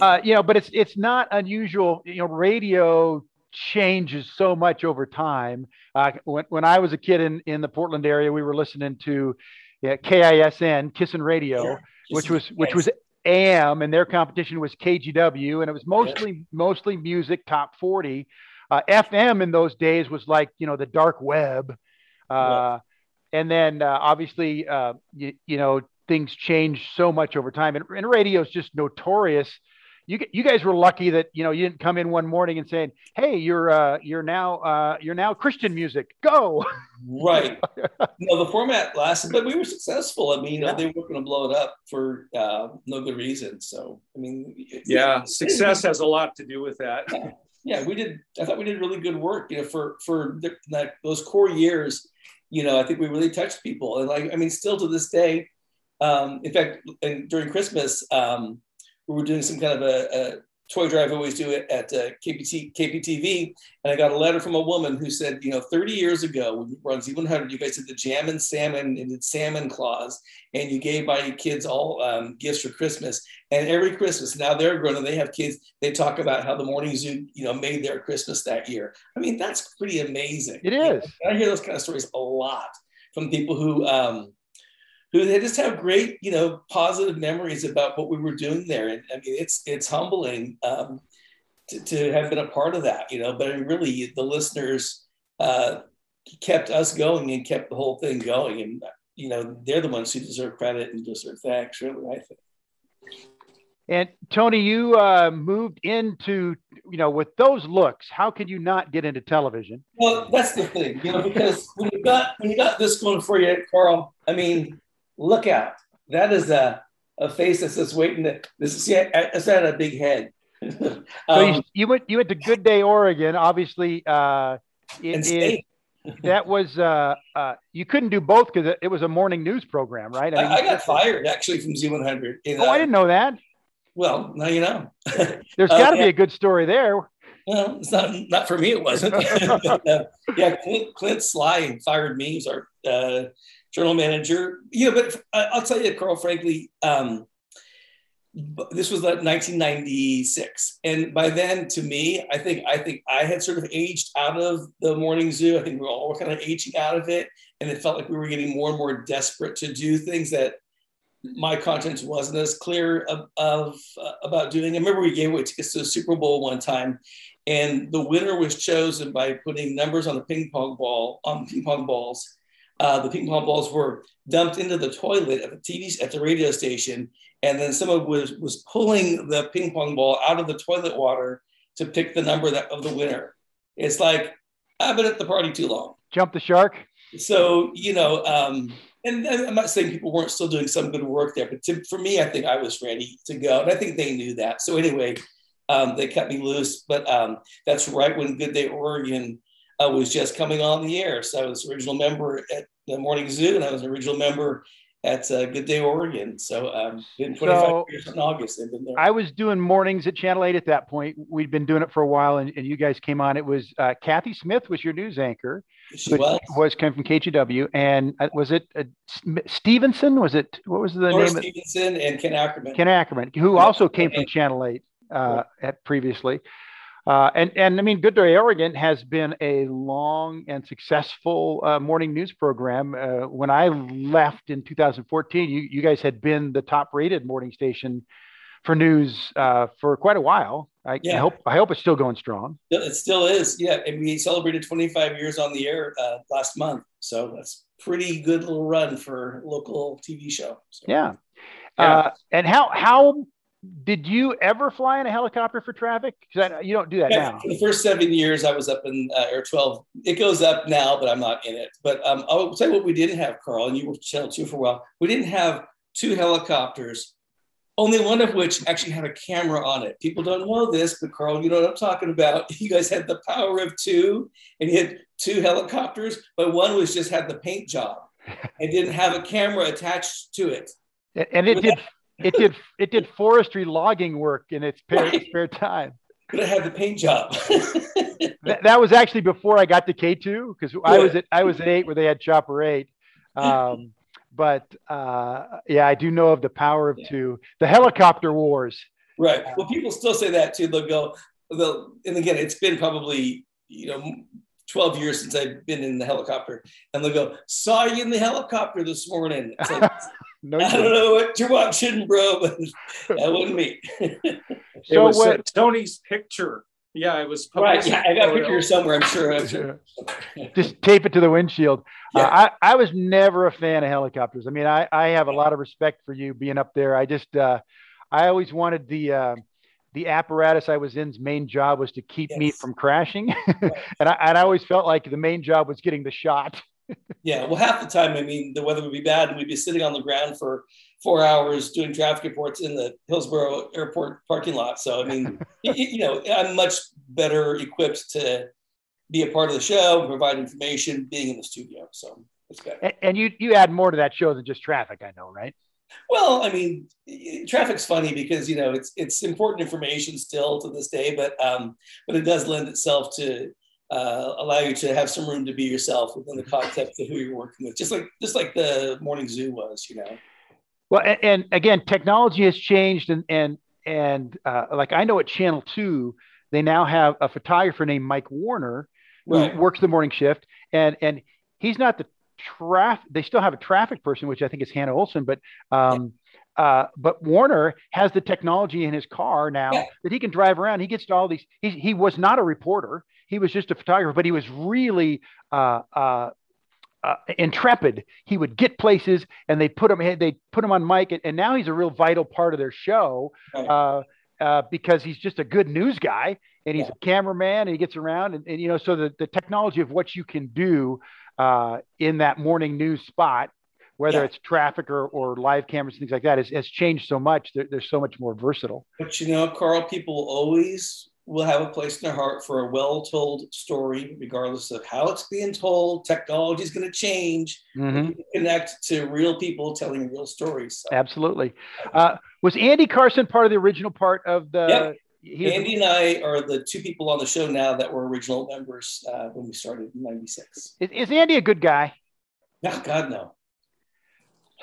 B: Uh, you know, but it's it's not unusual. You know, radio changes so much over time. Uh, when, when I was a kid in, in the Portland area, we were listening to yeah, KISN, Kissin' Radio, yeah, which was which was AM, and their competition was KGW, and it was mostly yeah. mostly music, top forty. Uh, FM in those days was like you know the dark web, uh, and then uh, obviously uh, you, you know things changed so much over time, and, and radio is just notorious you you guys were lucky that you know you didn't come in one morning and saying, "Hey, you're uh, you're now uh, you're now Christian music. Go." *laughs*
A: Right. no, the format lasted, but we were successful. I mean, you know, they were going to blow it up for uh, no good reason. So, I mean,
C: yeah, success has a lot to do with that.
A: Yeah. yeah, we did. I thought we did really good work. You know, for for the, that, those core years, you know, I think we really touched people, and like, I mean, still to this day. Um, in fact, during Christmas. Um, we were doing some kind of a, a toy drive I always do it at uh, KPT, KPTV. And I got a letter from a woman who said, you know, 30 years ago, when were on Z100, you guys did the jam and salmon and did salmon claws, and you gave my kids all um, gifts for Christmas. And every Christmas, now they're grown and they have kids, they talk about how the Morning Zoo, you know, made their Christmas that year. I mean, that's pretty amazing.
B: It is.
A: I hear those kind of stories a lot from people who, um, who they just have great, you know, positive memories about what we were doing there. And I mean, it's it's humbling um, to, to have been a part of that, you know. But I mean, really, the listeners uh, kept us going and kept the whole thing going. And you know, they're the ones who deserve credit and deserve thanks. Really, I think.
B: And Tony, you uh, moved into, you know, with those looks, how could you not get into television?
A: Well, that's the thing, you know, because when you got when you got this going for you, Carl, I mean, look out. That is a, a face that's just waiting to, this is, yeah, it's not a big head. *laughs*
B: so um, you, you, went you went to Good Day Oregon, obviously. Uh, it, it, *laughs* that was uh, uh, you couldn't do both because it, it, was a morning news program, right?
A: I, mean, I, I got fired actually from Z100.
B: In, oh, I didn't know that.
A: Well, now you know.
B: There's got *laughs* to uh, be a good story there.
A: Well, it's not not for me. It wasn't. *laughs* uh, yeah, Clint, Clint Sly fired me. He's our uh, journal manager. Yeah, but I'll tell you, Carl. Frankly, um, this was like 1996 and by then to me i think i think i had sort of aged out of the morning zoo i think we were all kind of aging out of it and it felt like we were getting more and more desperate to do things that my conscience wasn't as clear of, of uh, about doing i remember we gave away tickets to the super bowl one time and the winner was chosen by putting numbers on the ping pong ball on ping pong balls uh, the ping pong balls were dumped into the toilet at the TV at the radio station, and then someone was was pulling the ping pong ball out of the toilet water to pick the number that, of the winner. It's like I've been at the party too long.
B: Jump the shark.
A: So you know, um, and, and, I'm not saying people weren't still doing some good work there, but to, for me, I think I was ready to go, and I think they knew that. So anyway, um, they cut me loose. But um, that's right when Good Day Oregon uh, was just coming on the air. So I was original member at the Morning Zoo, and I was an original member at uh, Good Day Oregon. So um, been 25 so years in August. I've been there.
B: I was doing mornings at Channel 8 at that point. We'd been doing it for a while, and, and you guys came on. It was uh, Kathy Smith was your news anchor.
A: She was.
B: was came from KGW, and uh, was it uh, Stevenson? Was it what was the Laura
A: name? Stevenson and Ken Ackerman.
B: Ken Ackerman, who also came from Channel 8 uh, at previously. Uh, and, and I mean, Good Day Oregon has been a long and successful uh, morning news program. Uh, when I left in 2014, you, you guys had been the top rated morning station for news uh, for quite a while. I, yeah. I, hope I hope it's still going strong.
A: It still is. Yeah, and we celebrated 25 years on the air uh, last month, so that's pretty good little run for local TV show. So.
B: Yeah. yeah. Uh, and how how did you ever fly in a helicopter for traffic? Because you don't do that yeah, now.
A: For the first seven years, I was up in uh, Air 12. It goes up now, but I'm not in it. But um, I'll tell you what we didn't have, Carl, and you were Channel 2 for a while. We didn't have two helicopters, only one of which actually had a camera on it. People don't know this, but Carl, you know what I'm talking about. *laughs* You guys had the power of two, and you had two helicopters, but one was just had the paint job and didn't have a camera attached to it.
B: And it did it did it did forestry logging work in its spare, right. spare time.
A: But it had the paint job.
B: that, that, was actually before I got to K two because I was at I was at eight where they had Chopper eight. Um, *laughs* but uh, yeah, I do know of the power of yeah. two, the helicopter wars.
A: Right. Well, people still say that too. They'll go, they'll, and again, it's been probably you know 12 years since I've been in the helicopter. And they'll go, saw you in the helicopter this morning. Like, *laughs* no, I don't know what you're watching, bro, but *laughs* that wasn't me. *laughs*
C: it so was what, Tony's picture. Yeah, it was.
A: Right. Yeah, I got a picture somewhere. I'm sure.
B: Just tape it to the windshield. Uh, yeah. Uh, I, I was never a fan of helicopters. I mean, I, I have a lot of respect for you being up there. I just, uh, I always wanted the, uh, the apparatus I was in's main job was to keep yes. me from crashing. *laughs* and, I, and I always felt like the main job was getting the shot. *laughs*
A: yeah. Well, half the time, I mean, the weather would be bad and we'd be sitting on the ground for four hours doing traffic reports in the Hillsboro airport parking lot. So, I mean, *laughs* you know, I'm much better equipped to be a part of the show, provide information, being in the studio. So it's better.
B: And you, you add more to that show than just traffic, I know, right?
A: Well, I mean, traffic's funny because you know it's it's important information still to this day, but um, but it does lend itself to uh, allow you to have some room to be yourself within the context of who you're working with, just like just like the morning zoo was, you know.
B: Well, and, and again, technology has changed, and and and uh, like I know at Channel Two, they now have a photographer named Mike Warner who right. works the morning shift, and and he's not the traffic. They still have a traffic person, which I think is Hannah Olson, but um, uh, but Warner has the technology in his car now yeah. that he can drive around. He gets to all these. He he was not a reporter. He was just a photographer, but he was really uh, uh, uh, intrepid. He would get places, and they put him. They put him on mic, and, and now he's a real vital part of their show uh, uh, because he's just a good news guy, and he's yeah. a cameraman, and he gets around, and, and you know, so the the technology of what you can do uh, in that morning news spot whether yeah. it's traffic or, or live cameras, things like that, has, has changed so much. They're, they're so much more versatile.
A: But you know, Carl, people always will have a place in their heart for a well-told story, regardless of how it's being told. Technology is going to change. Mm-hmm. Connect to real people telling real stories.
B: So. Absolutely. Uh, was Andy Carson part of the original part of the?
A: Yep. Andy and I are the two people on the show now that were original members uh, when we started in '96.
B: Is, is Andy a good guy?
A: No, God no.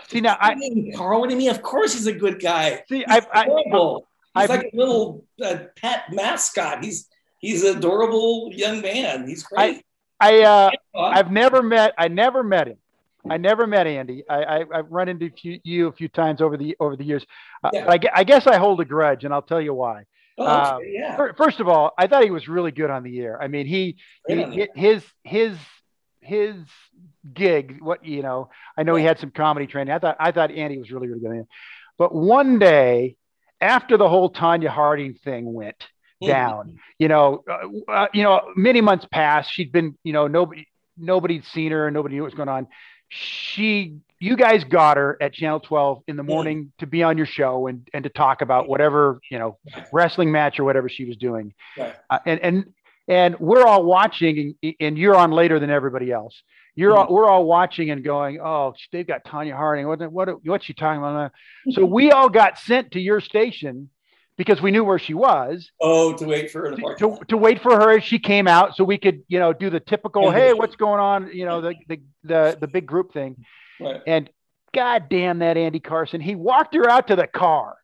B: See now, I mean,
A: Carl. What do you mean? Of course, he's a good guy.
B: See, I, I,
A: He's I've, like a little uh, pet mascot. He's he's an adorable young man. He's great.
B: I, I uh, I've never met. I never met him. I never met Andy. I, I have run into you a few times over the over the years. Uh, yeah. I, I, guess I hold a grudge, and I'll tell you why.
A: Oh, okay. uh, yeah.
B: First of all, I thought he was really good on the air. I mean, he, he his his his gig. What you know, I know yeah. he had some comedy training. I thought I thought Andy was really really good. But one day after the whole Tonya Harding thing went mm-hmm. down, you know, uh, uh, you know, many months passed. She'd been, you know, nobody, nobody'd seen her, nobody knew what was going on. She, you guys got her at Channel 12 in the mm-hmm. morning to be on your show and and to talk about whatever, you know, wrestling match or whatever she was doing. Right. Uh, and and and we're all watching, and, and you're on later than everybody else you're all, we're all watching and going, oh, they've got Tonya Harding. What what what's she talking about? So we all got sent to your station because we knew where she was.
A: Oh, to wait for her
B: to, to, to, wait for her as she came out, so we could you know do the typical, hey, what's going on? You know the the the, the big group thing. Right. And God damn that Andy Carson, he walked her out to the car.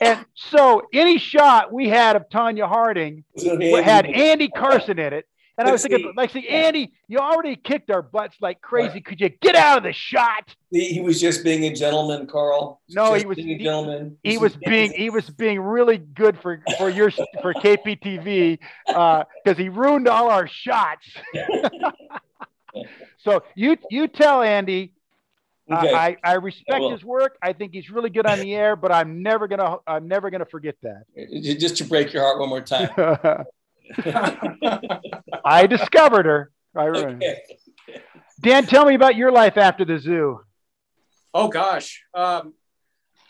B: And so any shot we had of Tonya Harding had Andy Carson in it. And I was thinking, like, see, Andy, you already kicked our butts like crazy. Right. Could you get out of the shot?
A: He, was just being a gentleman, Carl.
B: No, he was being a gentleman. He, he was being he was being really good for for your for KPTV because uh, he ruined all our shots. *laughs* *laughs* so you you tell Andy. Okay. Uh, I, I respect his work. I think he's really good on the air, but I'm never gonna I'm never gonna forget that.
A: Just to break your heart one more time. *laughs*
B: I discovered her. I Okay. Dan, tell me about your life after the zoo.
C: Oh gosh, um,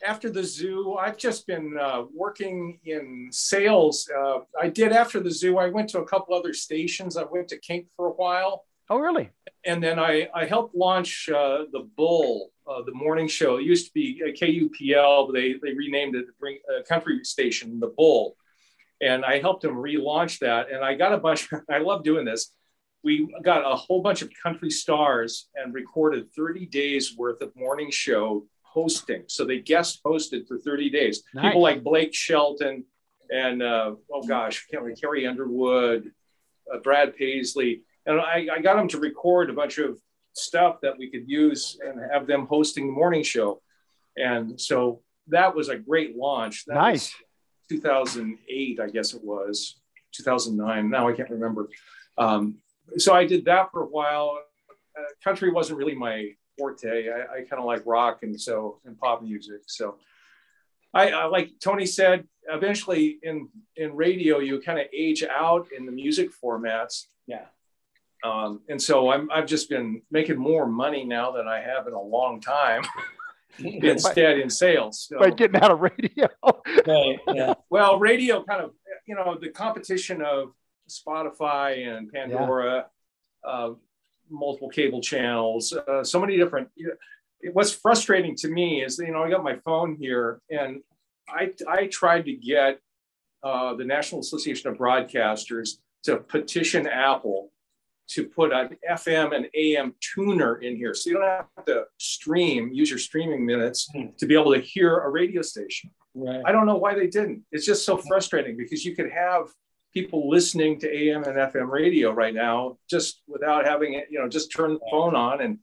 C: after the zoo, I've just been uh, working in sales. Uh, I did after the zoo. I went to a couple other stations. I went to KINK for a while.
B: Oh, really?
C: And then I, I helped launch uh, the Bull, uh, the morning show. It used to be KUPL, but they, they renamed it the uh, country station, the Bull and I helped him relaunch that. And I got a bunch. *laughs* I love doing this. We got a whole bunch of country stars and recorded 30 days worth of morning show hosting. So they guest hosted for 30 days. Nice. People like Blake Shelton and uh, oh gosh, Carrie Underwood, uh, Brad Paisley, and I, I got them to record a bunch of stuff that we could use and have them hosting the morning show. And so that was a great launch. That
B: nice.
C: 2008, I guess it was 2009. Now I can't remember. Um, so I did that for a while. Uh, country wasn't really my forte. I, I kind of like rock and so and pop music. So I, I, like Tony said. Eventually, in in radio, you kind of age out in the music formats.
A: Yeah.
C: Um, and so I'm, I've just been making more money now than I have in a long time. *laughs* instead in sales.
B: So, by getting out of radio. *laughs*
A: right, yeah.
C: Well, radio kind of, you know, the competition of Spotify and Pandora, yeah. uh, multiple cable channels, uh, so many different. You know, what's frustrating to me is, you know, I got my phone here and I, I tried to get uh, the National Association of Broadcasters to petition Apple to put an FM and AM tuner in here. So you don't have to stream, use your streaming minutes hmm. to be able to hear a radio station. Right. I don't know why they didn't. It's just so frustrating because you could have people listening to AM and FM radio right now just without having it, you know, just turn the phone on and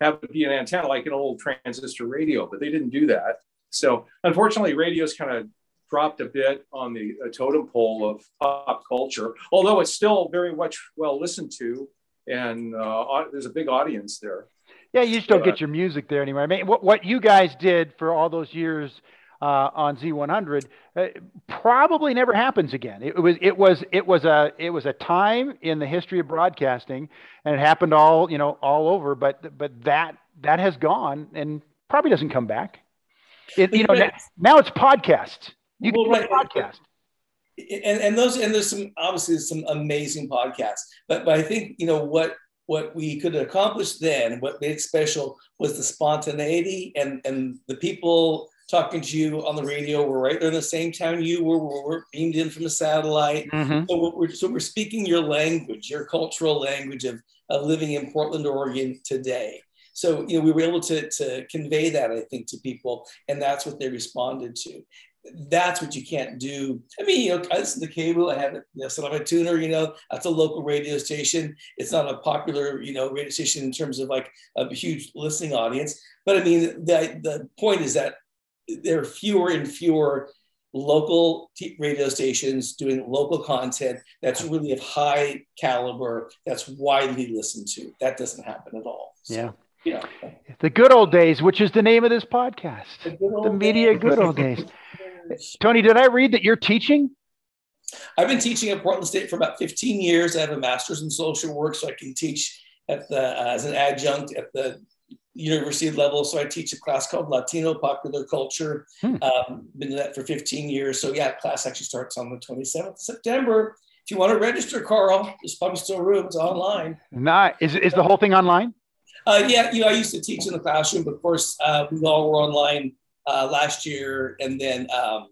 C: have it be an antenna like an old transistor radio, but they didn't do that. So unfortunately, radio's kind of dropped a bit on the totem pole of pop culture, although it's still very much well listened to, and uh, there's a big audience there.
B: Yeah, you just don't get your music there anymore. I mean, what, what you guys did for all those years uh, on Z100 uh, probably never happens again. It, it, was it was it was a it was a time in the history of broadcasting, and it happened all you know all over. But but that that has gone and probably doesn't come back. It, you know, now, now, it's podcasts. You can well, right. podcast.
A: And, and those and there's some obviously some amazing podcasts, but but I think you know what what we could accomplish then, what made it special was the spontaneity and and the people talking to you on the radio were right there in the same town you were. We're beamed in from a satellite. Mm-hmm. So, we're, so we're speaking your language, your cultural language of, of living in Portland, Oregon today. So, you know, we were able to, to convey that, I think, to people, and that's what they responded to. That's what you can't do. I mean, you know, I listen to cable. I have you know, set up a tuner. You know, that's a local radio station. It's not a popular, you know, radio station in terms of like a huge listening audience. But I mean, the the point is that there are fewer and fewer local t- radio stations doing local content that's really of high caliber that's widely listened to that doesn't happen at all
B: so, yeah yeah the good old days which is the name of this podcast the, the media days. good old days tony did i read that you're teaching
A: i've been teaching at portland state for about 15 years i have a master's in social work so i can teach at the uh, as an adjunct at the university level. So I teach a class called Latino Popular Culture. Hmm. Um, been doing that for 15 years. So yeah, class actually starts on the 27th of September. If you want to register, Carl, there's probably still room. It's online.
B: Not is is the whole thing online?
A: Uh, yeah, you know, I used to teach in the classroom, but of course, uh, we all were online uh, last year, and then um,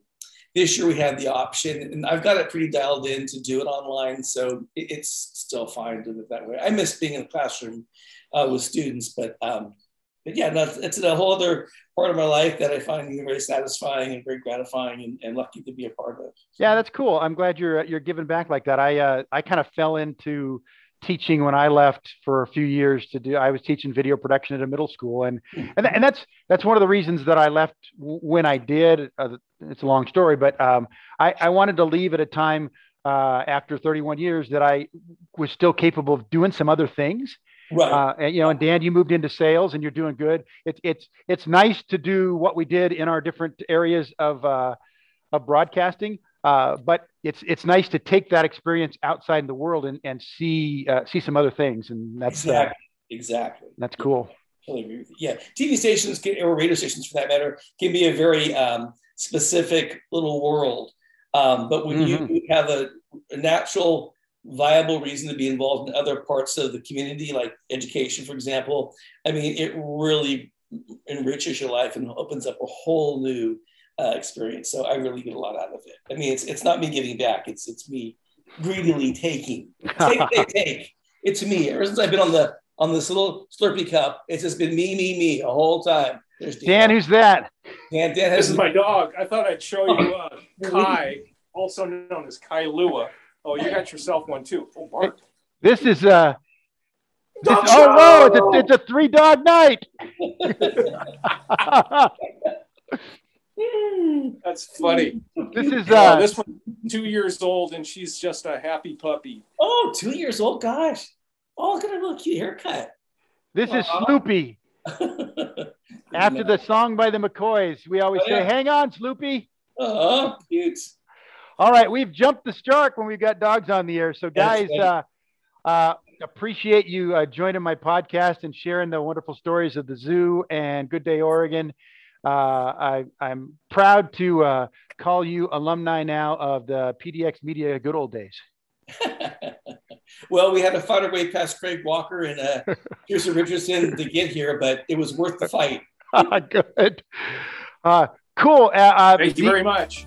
A: this year we had the option, and I've got it pretty dialed in to do it online, so it's still fine doing it that way. I miss being in the classroom uh, with students, but um, but yeah, no, it's a whole other part of my life that I find very satisfying and very gratifying and, and lucky to be a part of.
B: Yeah, that's cool. I'm glad you're you're giving back like that. I uh, I kind of fell into teaching when I left for a few years to do. I was teaching video production at a middle school, and and, and that's that's one of the reasons that I left when I did. Uh, it's a long story, but um, I I wanted to leave at a time uh, after 31 years that I was still capable of doing some other things. Right. Uh, and, you know, and Dan, you moved into sales and you're doing good. It's it's it's nice to do what we did in our different areas of uh, of broadcasting. Uh, but it's it's nice to take that experience outside in the world and, and see uh, see some other things, and that's
A: uh, exactly exactly
B: that's cool.
A: Totally agree with you. Yeah, TV stations can, or radio stations, for that matter, can be a very um, specific little world. Um, but when mm-hmm. you have a, a natural viable reason to be involved in other parts of the community, like education, for example, I mean, it really enriches your life and opens up a whole new uh, experience. So I really get a lot out of it. I mean, it's it's not me giving back; it's it's me greedily taking. *laughs* Take, take, take. It's me. Ever since I've been on the on this little Slurpee cup, it's just been me, me, me a whole time.
B: Dan. Dan, who's that?
C: Dan, Dan this is my dog. I thought I'd show you uh, *laughs* Kai, also known as Kai Lua. Oh, you got yourself one too. Oh, Bart.
B: This is uh this, oh whoa, it's a, it's a three dog night. *laughs*
C: That's funny.
B: This is uh
C: this one two years old and she's just a happy puppy.
A: Oh, two years old, gosh. Oh, look at her little cute haircut.
B: This is uh-huh. Sloopy. *laughs* After the song by the McCoys, we always oh, yeah. say, "Hang on, Sloopy."
A: Oh, cute.
B: All right, we've jumped the shark when we've got dogs on the air. So, guys, uh, uh, appreciate you uh, joining my podcast and sharing the wonderful stories of the zoo and Good Day Oregon. Uh, I, am proud to uh, call you alumni now of the PDX Media Good Old Days. *laughs*
A: well, we had to fight our way past Craig Walker and uh, *laughs* Kirsten Richardson to get here, but it was worth the fight. *laughs*
B: Good. Uh, cool. Uh,
C: Thank you very much.